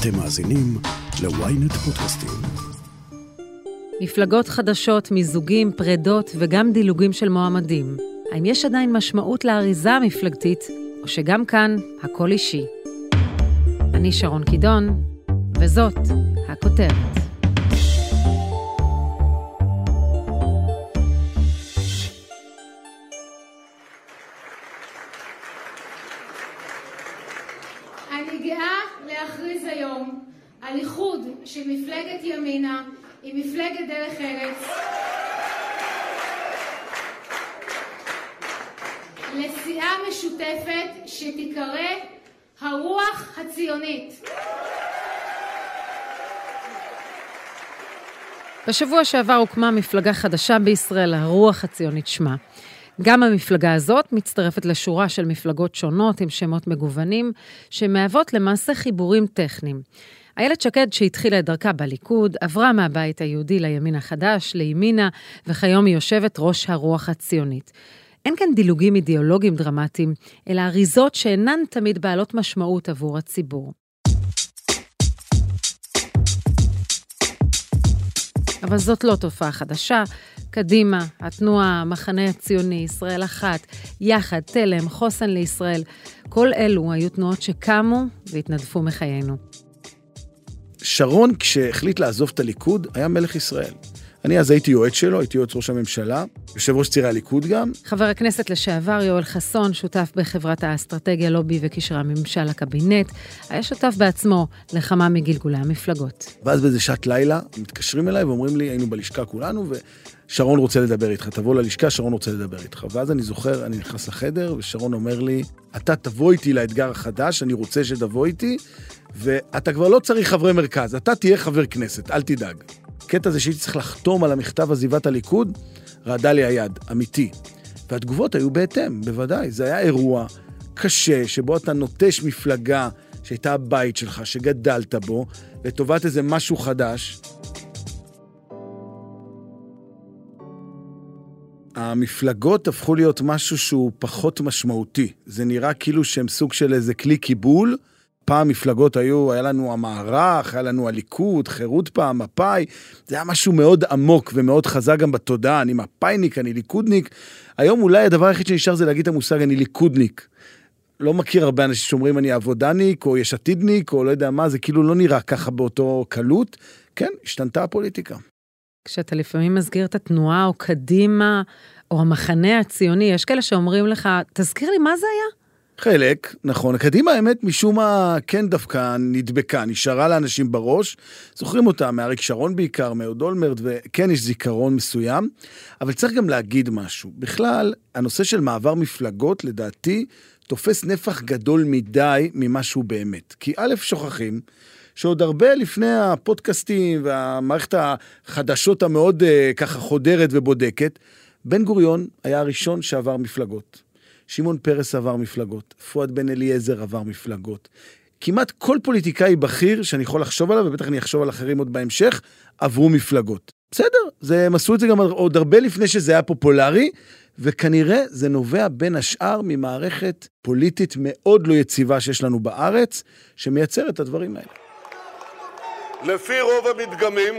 אתם מאזינים ל-ynet פודקאסטים. מפלגות חדשות, מיזוגים, פרדות וגם דילוגים של מועמדים. האם יש עדיין משמעות לאריזה המפלגתית, או שגם כאן הכל אישי? אני שרון קידון, וזאת הכותרת. מפלגת דרך ארץ לסיעה משותפת שתיקרא הרוח הציונית. בשבוע שעבר הוקמה מפלגה חדשה בישראל, הרוח הציונית שמה. גם המפלגה הזאת מצטרפת לשורה של מפלגות שונות עם שמות מגוונים, שמהוות למעשה חיבורים טכניים. איילת שקד, שהתחילה את דרכה בליכוד, עברה מהבית היהודי לימין החדש, לימינה, וכיום היא יושבת ראש הרוח הציונית. אין כאן דילוגים אידיאולוגיים דרמטיים, אלא אריזות שאינן תמיד בעלות משמעות עבור הציבור. אבל זאת לא תופעה חדשה. קדימה, התנועה, המחנה הציוני, ישראל אחת, יחד, תלם, חוסן לישראל, כל אלו היו תנועות שקמו והתנדפו מחיינו. שרון, כשהחליט לעזוב את הליכוד, היה מלך ישראל. אני אז הייתי יועץ שלו, הייתי יועץ ראש הממשלה, יושב ראש צעירי הליכוד גם. חבר הכנסת לשעבר יואל חסון, שותף בחברת האסטרטגיה, לובי וקשרי הממשל לקבינט, היה שותף בעצמו לכמה מגלגולי המפלגות. ואז באיזה שעת לילה, מתקשרים אליי ואומרים לי, היינו בלשכה כולנו, ושרון רוצה לדבר איתך, תבוא ללשכה, שרון רוצה לדבר איתך. ואז אני זוכר, אני נכנס לחדר, ושרון אומר לי, אתה תבוא איתי לאתגר החדש, אני רוצה שתבוא איתי, ואתה כבר לא צריך חברי מרכז, אתה תהיה חבר כנסת, אל תדאג. הקטע הזה שהייתי צריך לחתום על המכתב עזיבת הליכוד, רעדה לי היד, אמיתי. והתגובות היו בהתאם, בוודאי. זה היה אירוע קשה, שבו אתה נוטש מפלגה שהייתה הבית שלך, שגדלת בו, לטובת איזה משהו חדש. המפלגות הפכו להיות משהו שהוא פחות משמעותי. זה נראה כאילו שהם סוג של איזה כלי קיבול. פעם מפלגות היו, היה לנו המערך, היה לנו הליכוד, חירות פעם, מפא"י. זה היה משהו מאוד עמוק ומאוד חזק גם בתודעה, אני מפא"יניק, אני ליכודניק. היום אולי הדבר היחיד שנשאר זה להגיד את המושג אני ליכודניק. לא מכיר הרבה אנשים שאומרים אני עבודניק, או יש עתידניק, או לא יודע מה, זה כאילו לא נראה ככה באותו קלות. כן, השתנתה הפוליטיקה. כשאתה לפעמים מסגיר את התנועה, או קדימה, או המחנה הציוני, יש כאלה שאומרים לך, תזכיר לי, מה זה היה? חלק, נכון. קדימה האמת משום מה כן דווקא נדבקה, נשארה לאנשים בראש. זוכרים אותה מאריק שרון בעיקר, מאהוד אולמרט, וכן יש זיכרון מסוים. אבל צריך גם להגיד משהו. בכלל, הנושא של מעבר מפלגות, לדעתי, תופס נפח גדול מדי ממה שהוא באמת. כי א', שוכחים שעוד הרבה לפני הפודקאסטים והמערכת החדשות המאוד uh, ככה חודרת ובודקת, בן גוריון היה הראשון שעבר מפלגות. שמעון פרס עבר מפלגות, פואד בן אליעזר עבר מפלגות. כמעט כל פוליטיקאי בכיר שאני יכול לחשוב עליו, ובטח אני אחשוב על אחרים עוד בהמשך, עברו מפלגות. בסדר, זה, הם עשו את זה גם עוד הרבה לפני שזה היה פופולרי, וכנראה זה נובע בין השאר ממערכת פוליטית מאוד לא יציבה שיש לנו בארץ, שמייצרת את הדברים האלה. לפי רוב המדגמים,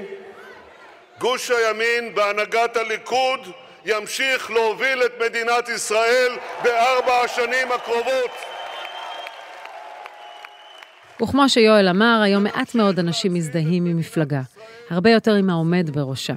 גוש הימין בהנהגת הליכוד ימשיך להוביל את מדינת ישראל בארבע השנים הקרובות. וכמו שיואל אמר, היום מעט מאוד אנשים מזדהים עם מפלגה, הרבה יותר עם העומד בראשה.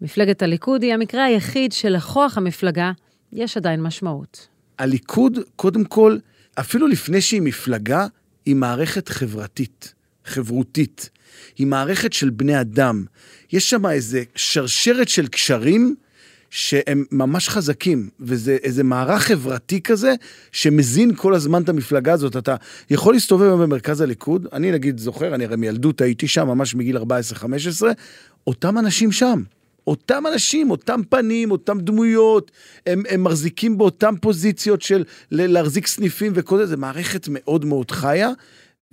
מפלגת הליכוד היא המקרה היחיד שלכוח המפלגה יש עדיין משמעות. הליכוד, קודם כל, אפילו לפני שהיא מפלגה, היא מערכת חברתית, חברותית. היא מערכת של בני אדם. יש שם איזה שרשרת של קשרים שהם ממש חזקים, וזה איזה מערך חברתי כזה, שמזין כל הזמן את המפלגה הזאת. אתה יכול להסתובב היום במרכז הליכוד, אני נגיד זוכר, אני הרי מילדות הייתי שם, ממש מגיל 14-15, אותם אנשים שם. אותם אנשים, אותם פנים, אותם דמויות, הם, הם מחזיקים באותן פוזיציות של להחזיק סניפים וכל זה, זה מערכת מאוד מאוד חיה.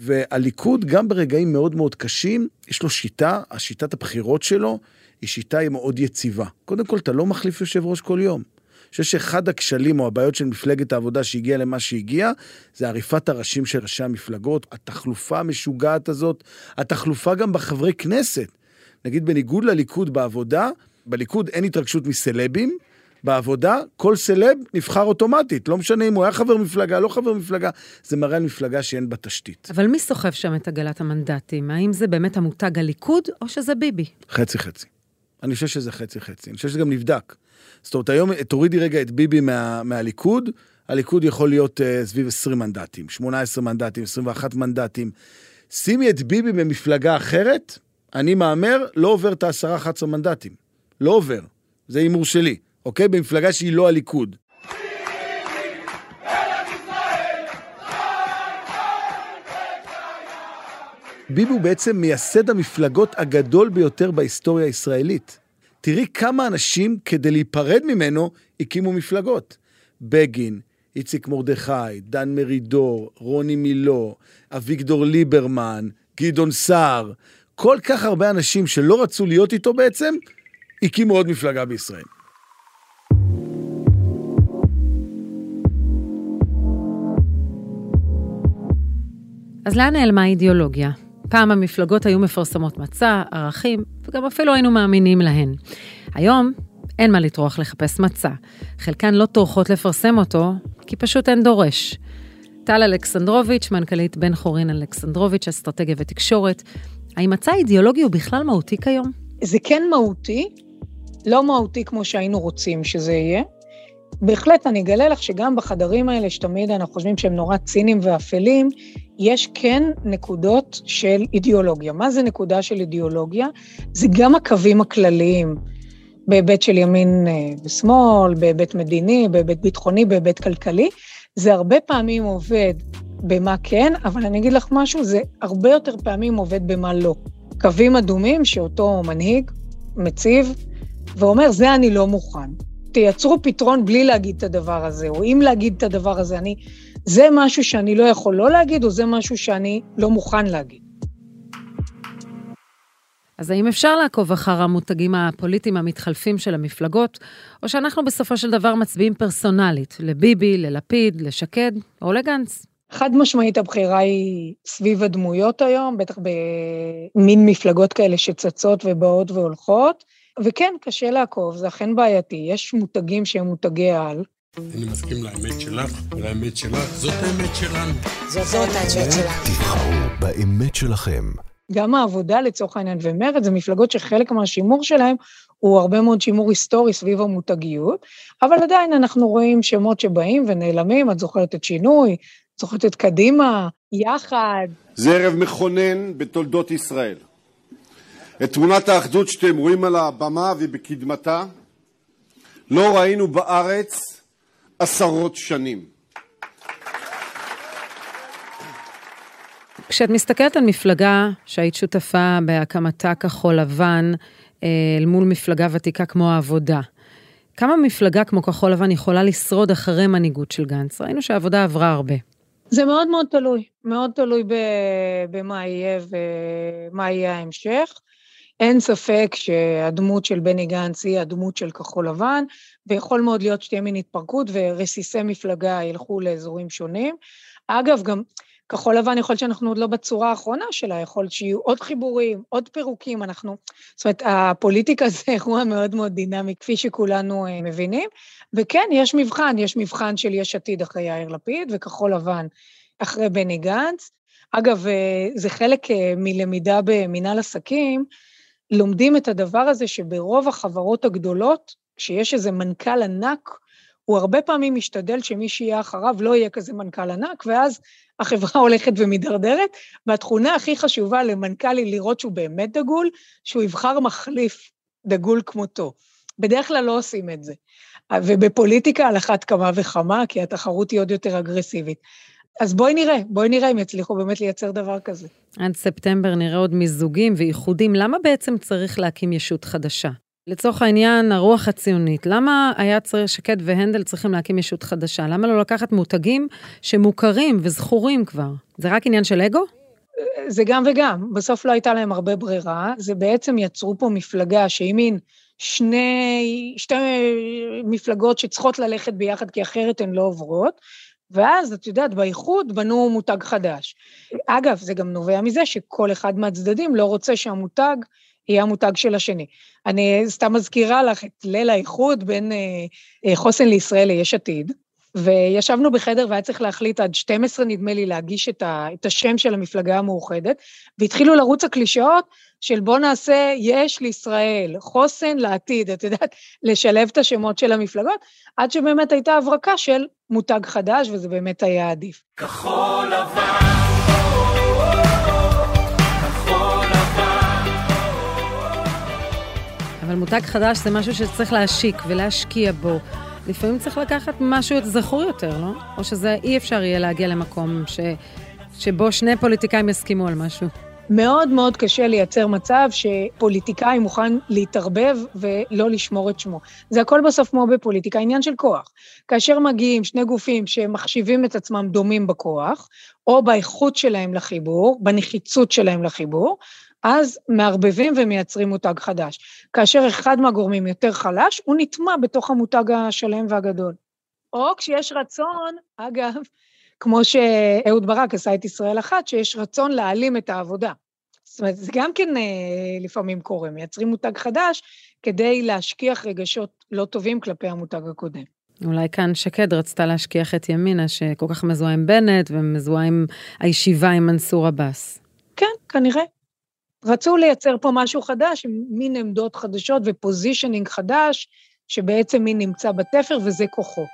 והליכוד, גם ברגעים מאוד מאוד קשים, יש לו שיטה, השיטת הבחירות שלו, היא שיטה מאוד יציבה. קודם כל, אתה לא מחליף יושב ראש כל יום. חושב שאחד הכשלים או הבעיות של מפלגת העבודה שהגיעה למה שהגיעה, זה עריפת הראשים של ראשי המפלגות, התחלופה המשוגעת הזאת, התחלופה גם בחברי כנסת. נגיד בניגוד לליכוד בעבודה, בליכוד אין התרגשות מסלבים, בעבודה, כל סלב נבחר אוטומטית, לא משנה אם הוא היה חבר מפלגה, לא חבר מפלגה, זה מראה על מפלגה שאין בה תשתית. אבל מי סוחב שם את עגלת המנדטים? האם זה באמת המותג הליכוד, או שזה ביבי? חצי חצי. אני חושב שזה חצי חצי, אני חושב שזה גם נבדק. זאת אומרת, היום תורידי רגע את ביבי מה, מהליכוד, הליכוד יכול להיות uh, סביב 20 מנדטים, 18 מנדטים, 21 מנדטים. שימי את ביבי במפלגה אחרת, אני מהמר, לא עובר את ה-10-11 מנדטים. לא עובר. זה הימור שלי. אוקיי? במפלגה שהיא לא הליכוד. ביבי הוא בעצם מייסד המפלגות הגדול ביותר בהיסטוריה הישראלית. תראי כמה אנשים, כדי להיפרד ממנו, הקימו מפלגות. בגין, איציק מרדכי, דן מרידור, רוני מילו, אביגדור ליברמן, גדעון סער, כל כך הרבה אנשים שלא רצו להיות איתו בעצם, הקימו עוד מפלגה בישראל. אז לאן נעלמה האידיאולוגיה? פעם המפלגות היו מפרסמות מצע, ערכים, וגם אפילו היינו מאמינים להן. היום אין מה לטרוח לחפש מצע. חלקן לא טורחות לפרסם אותו, כי פשוט אין דורש. טל אלכסנדרוביץ', מנכ"לית בן חורין אלכסנדרוביץ', אסטרטגיה ותקשורת. האם מצע אידיאולוגי הוא בכלל מהותי כיום? זה כן מהותי, לא מהותי כמו שהיינו רוצים שזה יהיה. בהחלט, אני אגלה לך שגם בחדרים האלה, שתמיד אנחנו חושבים שהם נורא ציניים ואפלים, יש כן נקודות של אידיאולוגיה. מה זה נקודה של אידיאולוגיה? זה גם הקווים הכלליים, בהיבט של ימין אה, ושמאל, בהיבט מדיני, בהיבט ביטחוני, בהיבט כלכלי. זה הרבה פעמים עובד במה כן, אבל אני אגיד לך משהו, זה הרבה יותר פעמים עובד במה לא. קווים אדומים שאותו מנהיג מציב ואומר, זה אני לא מוכן. תייצרו פתרון בלי להגיד את הדבר הזה, או אם להגיד את הדבר הזה, אני... זה משהו שאני לא יכול לא להגיד, או זה משהו שאני לא מוכן להגיד. אז האם אפשר לעקוב אחר המותגים הפוליטיים המתחלפים של המפלגות, או שאנחנו בסופו של דבר מצביעים פרסונלית, לביבי, ללפיד, לשקד או לגנץ? חד משמעית הבחירה היא סביב הדמויות היום, בטח במין מפלגות כאלה שצצות ובאות והולכות. וכן, קשה לעקוב, זה אכן בעייתי. יש מותגים שהם מותגי על. אני מסכים לאמת שלך ולאמת שלך, זאת האמת שלנו. זאת האמת שלנו. תבחרו באמת שלכם. גם העבודה לצורך העניין ומרד זה מפלגות שחלק מהשימור שלהם הוא הרבה מאוד שימור היסטורי סביב המותגיות, אבל עדיין אנחנו רואים שמות שבאים ונעלמים, את זוכרת את שינוי, את זוכרת את קדימה, יחד. זה ערב מכונן בתולדות ישראל. את תמונת האחדות שאתם רואים על הבמה ובקדמתה לא ראינו בארץ עשרות שנים. כשאת מסתכלת על מפלגה שהיית שותפה בהקמתה כחול לבן אה, אל מול מפלגה ותיקה כמו העבודה, כמה מפלגה כמו כחול לבן יכולה לשרוד אחרי מנהיגות של גנץ? ראינו שהעבודה עברה הרבה. זה מאוד מאוד תלוי, מאוד תלוי במה יהיה ומה יהיה ההמשך. אין ספק שהדמות של בני גנץ היא הדמות של כחול לבן, ויכול מאוד להיות שתהיה מין התפרקות ורסיסי מפלגה ילכו לאזורים שונים. אגב, גם כחול לבן יכול להיות שאנחנו עוד לא בצורה האחרונה שלה, יכול להיות שיהיו עוד חיבורים, עוד פירוקים, אנחנו... זאת אומרת, הפוליטיקה זה אירוע מאוד מאוד דינמי, כפי שכולנו uh, מבינים. וכן, יש מבחן, יש מבחן של יש עתיד אחרי יאיר לפיד, וכחול לבן אחרי בני גנץ. אגב, uh, זה חלק uh, מלמידה במינהל עסקים, לומדים את הדבר הזה שברוב החברות הגדולות, כשיש איזה מנכ"ל ענק, הוא הרבה פעמים משתדל שמי שיהיה אחריו לא יהיה כזה מנכ"ל ענק, ואז החברה הולכת ומידרדרת, והתכונה הכי חשובה למנכ"ל היא לראות שהוא באמת דגול, שהוא יבחר מחליף דגול כמותו. בדרך כלל לא עושים את זה. ובפוליטיקה על אחת כמה וכמה, כי התחרות היא עוד יותר אגרסיבית. אז בואי נראה, בואי נראה אם יצליחו באמת לייצר דבר כזה. עד ספטמבר נראה עוד מיזוגים ואיחודים. למה בעצם צריך להקים ישות חדשה? לצורך העניין, הרוח הציונית, למה היה צריך, שקד והנדל צריכים להקים ישות חדשה? למה לא לקחת מותגים שמוכרים וזכורים כבר? זה רק עניין של אגו? זה גם וגם. בסוף לא הייתה להם הרבה ברירה. זה בעצם יצרו פה מפלגה שהיא מין שני, שתי מפלגות שצריכות ללכת ביחד, כי אחרת הן לא עוברות, ואז, את יודעת, באיחוד בנו מותג חדש. אגב, זה גם נובע מזה שכל אחד מהצדדים לא רוצה שהמותג יהיה המותג של השני. אני סתם מזכירה לך את ליל האיחוד בין אה, אה, חוסן לישראל ליש עתיד, וישבנו בחדר והיה צריך להחליט עד 12, נדמה לי, להגיש את, ה, את השם של המפלגה המאוחדת, והתחילו לרוץ הקלישאות של בוא נעשה יש לישראל, חוסן לעתיד, את יודעת, לשלב את השמות של המפלגות, עד שבאמת הייתה הברקה של מותג חדש, וזה באמת היה עדיף. כחול לבן אבל מותג חדש זה משהו שצריך להשיק ולהשקיע בו. לפעמים צריך לקחת משהו זכור יותר, לא? או שזה אי אפשר יהיה להגיע למקום ש... שבו שני פוליטיקאים יסכימו על משהו. מאוד מאוד קשה לייצר מצב שפוליטיקאי מוכן להתערבב ולא לשמור את שמו. זה הכל בסוף כמו בפוליטיקה, עניין של כוח. כאשר מגיעים שני גופים שמחשיבים את עצמם דומים בכוח, או באיכות שלהם לחיבור, בנחיצות שלהם לחיבור, אז מערבבים ומייצרים מותג חדש. כאשר אחד מהגורמים יותר חלש, הוא נטמע בתוך המותג השלם והגדול. או כשיש רצון, אגב, כמו שאהוד ברק עשה את ישראל אחת, שיש רצון להעלים את העבודה. זאת אומרת, זה גם כן אה, לפעמים קורה, מייצרים מותג חדש כדי להשכיח רגשות לא טובים כלפי המותג הקודם. אולי כאן שקד רצתה להשכיח את ימינה, שכל כך מזוהה עם בנט ומזוהה עם הישיבה עם מנסור עבאס. כן, כנראה. רצו לייצר פה משהו חדש, עם מין עמדות חדשות ופוזישנינג חדש, שבעצם מי נמצא בתפר וזה כוחו.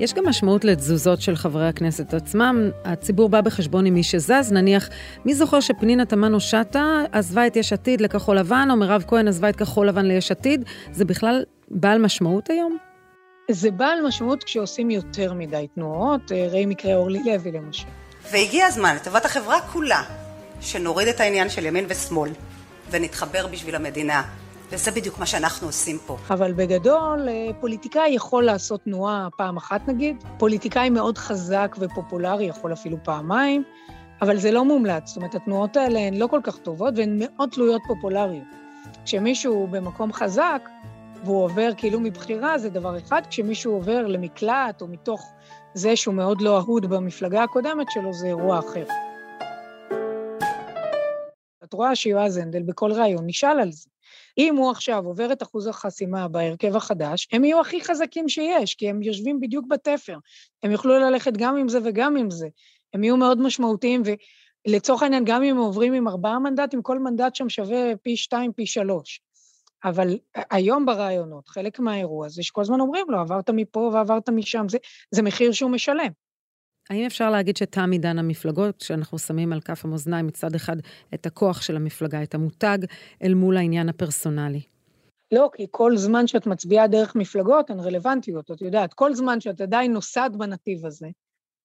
יש גם משמעות לתזוזות של חברי הכנסת עצמם. הציבור בא בחשבון עם מי שזז, נניח, מי זוכר שפנינה תמנו שטה עזבה את יש עתיד לכחול לבן, או מירב כהן עזבה את כחול לבן ליש עתיד? זה בכלל בעל משמעות היום? זה בעל משמעות כשעושים יותר מדי תנועות, אה, ראי מקרה אורלי לוי למשל. והגיע הזמן, לטובת החברה כולה, שנוריד את העניין של ימין ושמאל, ונתחבר בשביל המדינה. וזה בדיוק מה שאנחנו עושים פה. אבל בגדול, אה, פוליטיקאי יכול לעשות תנועה פעם אחת נגיד, פוליטיקאי מאוד חזק ופופולרי יכול אפילו פעמיים, אבל זה לא מומלץ. זאת אומרת, התנועות האלה הן לא כל כך טובות והן מאוד תלויות פופולריות. כשמישהו במקום חזק, והוא עובר כאילו מבחירה, זה דבר אחד, כשמישהו עובר למקלט או מתוך זה שהוא מאוד לא אהוד במפלגה הקודמת שלו, זה אירוע אחר. את רואה שיועז הנדל בכל ראיון נשאל על זה. אם הוא עכשיו עובר את אחוז החסימה בהרכב החדש, הם יהיו הכי חזקים שיש, כי הם יושבים בדיוק בתפר. הם יוכלו ללכת גם עם זה וגם עם זה. הם יהיו מאוד משמעותיים, ולצורך העניין, גם אם עוברים עם ארבעה מנדטים, כל מנדט שם שווה פי שתיים, פי שלוש. אבל היום ברעיונות, חלק מהאירוע זה שכל הזמן אומרים לו, עברת מפה ועברת משם, זה, זה מחיר שהוא משלם. האם אפשר להגיד שתם עידן המפלגות, שאנחנו שמים על כף המאזניים מצד אחד את הכוח של המפלגה, את המותג, אל מול העניין הפרסונלי? לא, כי כל זמן שאת מצביעה דרך מפלגות, הן רלוונטיות. את יודעת, כל זמן שאת עדיין נוסעת בנתיב הזה,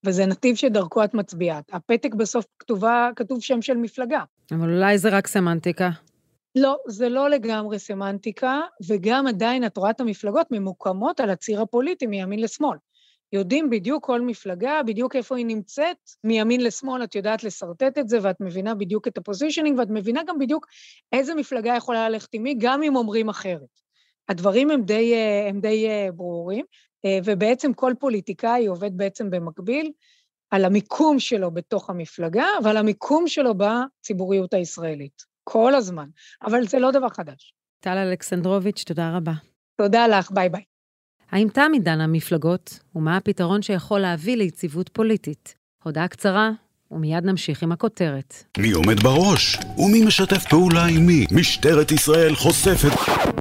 וזה נתיב שדרכו את מצביעה, הפתק בסוף כתובה, כתוב שם של מפלגה. אבל אולי זה רק סמנטיקה. לא, זה לא לגמרי סמנטיקה, וגם עדיין את רואה את המפלגות ממוקמות על הציר הפוליטי מימין לשמאל. יודעים בדיוק כל מפלגה, בדיוק איפה היא נמצאת, מימין לשמאל את יודעת לשרטט את זה, ואת מבינה בדיוק את הפוזישנינג, ואת מבינה גם בדיוק איזה מפלגה יכולה ללכת עם מי, גם אם אומרים אחרת. הדברים הם די, הם די ברורים, ובעצם כל פוליטיקאי עובד בעצם במקביל על המיקום שלו בתוך המפלגה ועל המיקום שלו בציבוריות הישראלית. כל הזמן, אבל זה לא דבר חדש. טל אלכסנדרוביץ', תודה רבה. תודה לך, ביי ביי. האם תם עידן המפלגות, ומה הפתרון שיכול להביא ליציבות פוליטית? הודעה קצרה, ומיד נמשיך עם הכותרת. מי עומד בראש? ומי משתף פעולה עם מי? משטרת ישראל חושפת...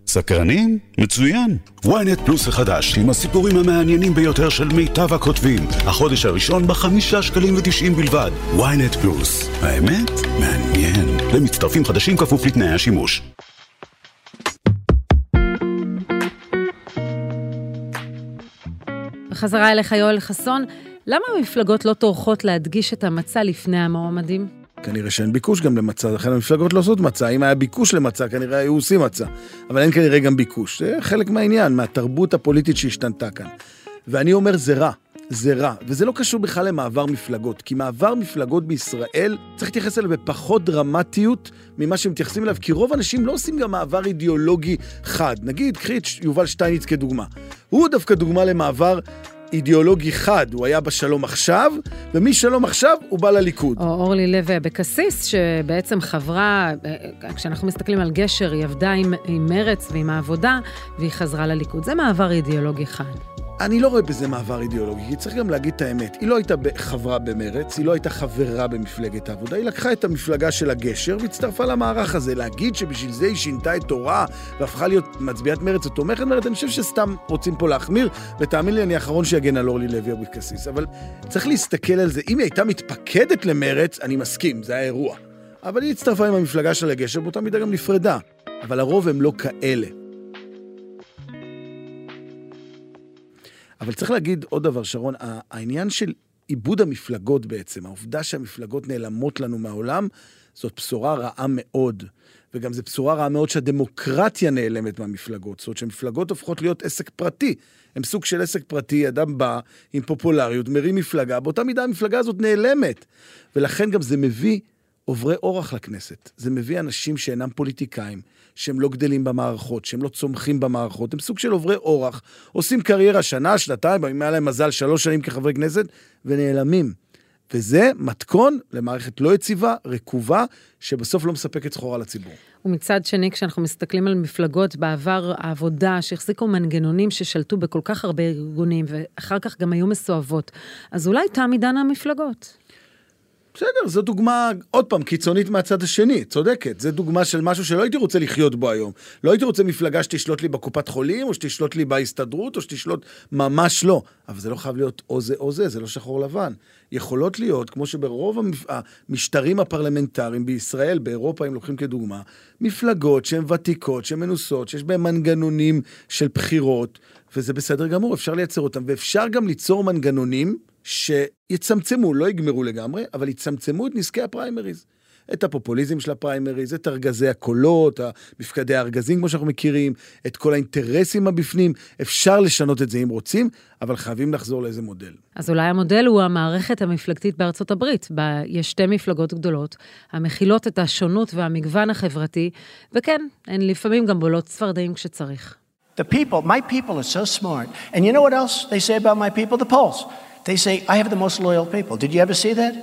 סקרנים? מצוין. ynet פלוס החדש, עם הסיפורים המעניינים ביותר של מיטב הכותבים. החודש הראשון בחמישה שקלים ותשעים בלבד. ynet פלוס. האמת? מעניין. למצטרפים חדשים כפוף לתנאי השימוש. בחזרה אליך יואל חסון, למה המפלגות לא טורחות להדגיש את המצע לפני המועמדים? כנראה שאין ביקוש גם למצע, לכן המפלגות לא עושות מצע. אם היה ביקוש למצע, כנראה היו עושים מצע. אבל אין כנראה גם ביקוש. זה חלק מהעניין, מהתרבות הפוליטית שהשתנתה כאן. ואני אומר, זה רע. זה רע, וזה לא קשור בכלל למעבר מפלגות, כי מעבר מפלגות בישראל, צריך להתייחס אליו בפחות דרמטיות ממה שמתייחסים אליו, כי רוב האנשים לא עושים גם מעבר אידיאולוגי חד. נגיד, קחי את יובל שטייניץ כדוגמה. הוא דווקא דוגמה למעבר אידיאולוגי חד, הוא היה בשלום עכשיו, ומשלום עכשיו הוא בא לליכוד. או אורלי לוי אבקסיס, שבעצם חברה, אה, כשאנחנו מסתכלים על גשר, היא עבדה עם, עם מרץ ועם העבודה, והיא חזרה לליכוד. זה מעבר אידיאולוגי חד. אני לא רואה בזה מעבר אידיאולוגי, כי צריך גם להגיד את האמת. היא לא הייתה חברה במרץ, היא לא הייתה חברה במפלגת העבודה, היא לקחה את המפלגה של הגשר והצטרפה למערך הזה. להגיד שבשביל זה היא שינתה את תורה והפכה להיות מצביעת מרץ או תומכת מרץ, אני חושב שסתם רוצים פה להחמיר, ותאמין לי, אני האחרון שיגן על אורלי לוי אבקסיס. אבל צריך להסתכל על זה. אם היא הייתה מתפקדת למרץ, אני מסכים, זה היה אירוע. אבל היא הצטרפה עם המפלגה של הגשר, באותה מידה גם נפרדה. אבל הרוב הם לא כאלה. אבל צריך להגיד עוד דבר, שרון, העניין של עיבוד המפלגות בעצם, העובדה שהמפלגות נעלמות לנו מהעולם, זאת בשורה רעה מאוד. וגם זו בשורה רעה מאוד שהדמוקרטיה נעלמת מהמפלגות. זאת אומרת שהמפלגות הופכות להיות עסק פרטי. הם סוג של עסק פרטי, אדם בא עם פופולריות, מרים מפלגה, באותה מידה המפלגה הזאת נעלמת. ולכן גם זה מביא עוברי אורח לכנסת. זה מביא אנשים שאינם פוליטיקאים, שהם לא גדלים במערכות, שהם לא צומחים במערכות, הם סוג של עוברי אורח, עושים קריירה שנה, שנתיים, אם היה להם מזל שלוש שנים כחברי כנסת, ונעלמים. וזה מתכון למערכת לא יציבה, רקובה, שבסוף לא מספקת סחורה לציבור. ומצד שני, כשאנחנו מסתכלים על מפלגות בעבר העבודה, שהחזיקו מנגנונים ששלטו בכל כך הרבה ארגונים, ואחר כך גם היו מסואבות, אז אולי תם עידן המפלגות. בסדר, זו דוגמה, עוד פעם, קיצונית מהצד השני, צודקת. זו דוגמה של משהו שלא הייתי רוצה לחיות בו היום. לא הייתי רוצה מפלגה שתשלוט לי בקופת חולים, או שתשלוט לי בהסתדרות, או שתשלוט... ממש לא. אבל זה לא חייב להיות או זה או זה, זה לא שחור לבן. יכולות להיות, כמו שברוב המשטרים הפרלמנטריים בישראל, באירופה, אם לוקחים כדוגמה, מפלגות שהן ותיקות, שהן מנוסות, שיש בהן מנגנונים של בחירות, וזה בסדר גמור, אפשר לייצר אותם, ואפשר גם ליצור מנגנונים שיצמצמו, לא יגמרו לגמרי, אבל יצמצמו את נזקי הפריימריז. את הפופוליזם של הפריימריז, את ארגזי הקולות, מפקדי הארגזים כמו שאנחנו מכירים, את כל האינטרסים הבפנים. אפשר לשנות את זה אם רוצים, אבל חייבים לחזור לאיזה מודל. אז אולי המודל הוא המערכת המפלגתית בארצות הברית. בה יש שתי מפלגות גדולות, המכילות את השונות והמגוון החברתי, וכן, הן לפעמים גם בולות צפרדעים כשצריך. The people, my people are so smart. And you know what else they say about my people? The polls. They say, I have the most loyal people. Did you ever see that?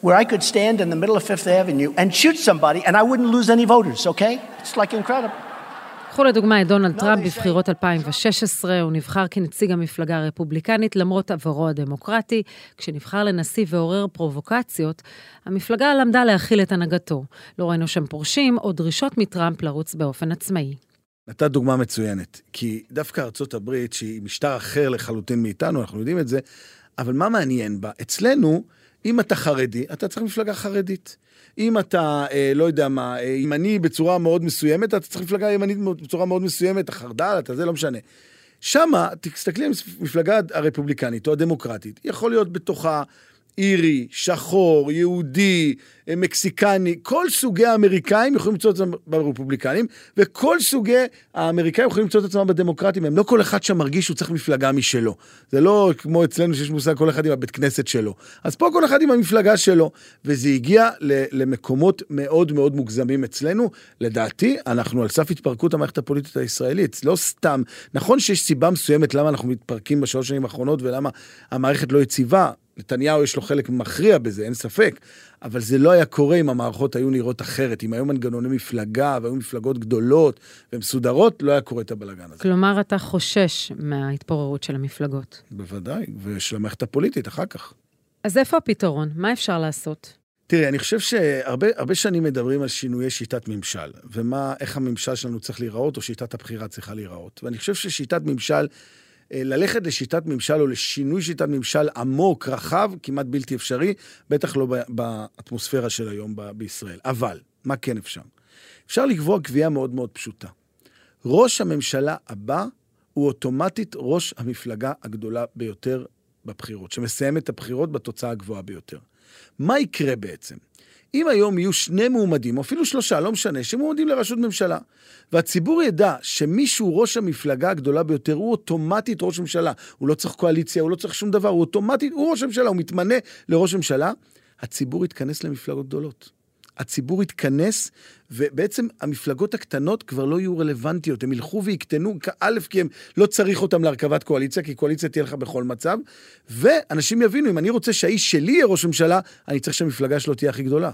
Where I could stand in the middle of Fifth Avenue and shoot somebody and I wouldn't lose any voters, okay? It's like incredible. קחו לדוגמה את דונלד טראמפ בבחירות 2016, הוא נבחר כנציג המפלגה הרפובליקנית למרות עברו הדמוקרטי. כשנבחר לנשיא ועורר פרובוקציות, המפלגה למדה להכיל את הנהגתו. לא ראינו שם פורשים או דרישות מטראמפ לרוץ באופן עצמאי. נתת דוגמה מצוינת, כי דווקא ארצות הברית, שהיא משטר אחר לחלוטין מאיתנו, אנחנו יודעים את זה, אבל מה מעניין בה? אצלנו, אם אתה חרדי, אתה צריך מפלגה חרדית. אם אתה, אה, לא יודע מה, אה, ימני בצורה מאוד מסוימת, אתה צריך מפלגה ימנית בצורה מאוד מסוימת, החרד"ל, אתה זה, לא משנה. שמה, תסתכלי על מפלגה הרפובליקנית או הדמוקרטית, יכול להיות בתוכה אירי, שחור, יהודי, אה, מקסיקני, כל סוגי האמריקאים יכולים למצוא את עצמם ברפובליקנים, וכל סוגי האמריקאים יכולים למצוא את עצמם בדמוקרטים. הם לא כל אחד שם מרגיש שהוא צריך מפלגה משלו. זה לא כמו אצלנו שיש מושג כל אחד עם הבית כנסת שלו. אז פה כל אחד עם המפלגה שלו, וזה הגיע למקומות מאוד מאוד מוגזמים אצלנו. לדעתי, אנחנו על סף התפרקות המערכת הפוליטית הישראלית. לא סתם, נכון שיש סיבה מסוימת למה אנחנו מתפרקים בשלוש שנים האחרונות ולמה המערכת לא יציבה. נתניהו יש לו חלק מכריע בזה, אין ספק, אבל זה לא היה קורה אם המערכות היו נראות אחרת, אם היו מנגנוני מפלגה והיו מפלגות גדולות ומסודרות, לא היה קורה את הבלאגן הזה. כלומר, אתה חושש מההתפוררות של המפלגות. בוודאי, ושל המערכת הפוליטית אחר כך. אז איפה הפתרון? מה אפשר לעשות? תראי, אני חושב שהרבה שנים מדברים על שינויי שיטת ממשל, ואיך הממשל שלנו צריך להיראות, או שיטת הבחירה צריכה להיראות. ואני חושב ששיטת ממשל ללכת לשיטת ממשל או לשינוי שיטת ממשל עמוק, רחב, כמעט בלתי אפשרי, בטח לא באטמוספירה של היום בישראל. אבל, מה כן אפשר? אפשר לקבוע קביעה מאוד מאוד פשוטה. ראש הממשלה הבא הוא אוטומטית ראש המפלגה הגדולה ביותר בבחירות, שמסיים את הבחירות בתוצאה הגבוהה ביותר. מה יקרה בעצם? אם היום יהיו שני מועמדים, או אפילו שלושה, לא משנה, שמועמדים לראשות ממשלה, והציבור ידע שמישהו ראש המפלגה הגדולה ביותר, הוא אוטומטית ראש ממשלה. הוא לא צריך קואליציה, הוא לא צריך שום דבר, הוא אוטומטית, הוא ראש ממשלה, הוא מתמנה לראש ממשלה, הציבור יתכנס למפלגות גדולות. הציבור יתכנס, ובעצם המפלגות הקטנות כבר לא יהיו רלוונטיות, הם ילכו ויקטנו, א', כי הם לא צריך אותם להרכבת קואליציה, כי קואליציה תהיה לך בכל מצב, ואנשים יבינו, אם אני רוצה שהאיש שלי יהיה ראש ממשלה, אני צריך שהמפלגה שלו תהיה הכי גדולה.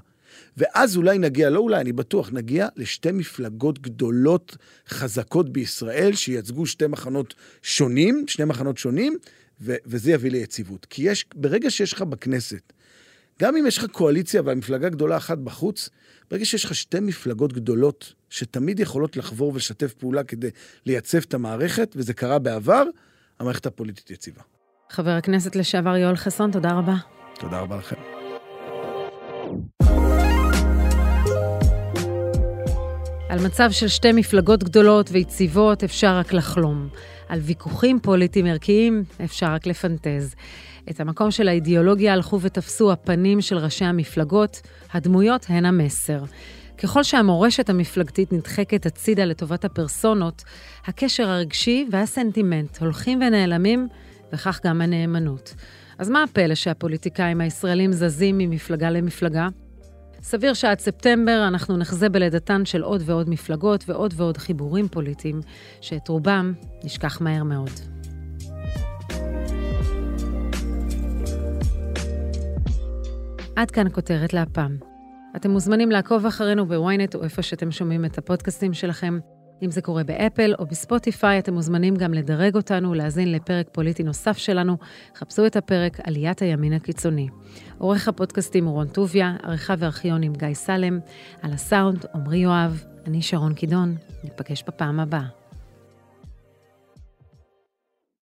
ואז אולי נגיע, לא אולי, אני בטוח, נגיע לשתי מפלגות גדולות, חזקות בישראל, שייצגו שתי מחנות שונים, שני מחנות שונים, ו- וזה יביא ליציבות. כי יש, ברגע שיש לך בכנסת גם אם יש לך קואליציה והמפלגה גדולה אחת בחוץ, ברגע שיש לך שתי מפלגות גדולות שתמיד יכולות לחבור ולשתף פעולה כדי לייצב את המערכת, וזה קרה בעבר, המערכת הפוליטית יציבה. חבר הכנסת לשעבר יואל חסון, תודה רבה. תודה רבה לכם. על מצב של שתי מפלגות גדולות ויציבות אפשר רק לחלום. על ויכוחים פוליטיים ערכיים אפשר רק לפנטז. את המקום של האידיאולוגיה הלכו ותפסו הפנים של ראשי המפלגות, הדמויות הן המסר. ככל שהמורשת המפלגתית נדחקת הצידה לטובת הפרסונות, הקשר הרגשי והסנטימנט הולכים ונעלמים, וכך גם הנאמנות. אז מה הפלא שהפוליטיקאים הישראלים זזים ממפלגה למפלגה? סביר שעד ספטמבר אנחנו נחזה בלידתן של עוד ועוד מפלגות ועוד ועוד חיבורים פוליטיים, שאת רובם נשכח מהר מאוד. עד כאן הכותרת להפעם. אתם מוזמנים לעקוב אחרינו בוויינט או איפה שאתם שומעים את הפודקאסטים שלכם. אם זה קורה באפל או בספוטיפיי, אתם מוזמנים גם לדרג אותנו, להאזין לפרק פוליטי נוסף שלנו. חפשו את הפרק עליית הימין הקיצוני. עורך הפודקאסטים הוא רון טוביה, עריכה וארכיון עם גיא סלם, על הסאונד עמרי יואב, אני שרון קידון, ניפגש בפעם הבאה.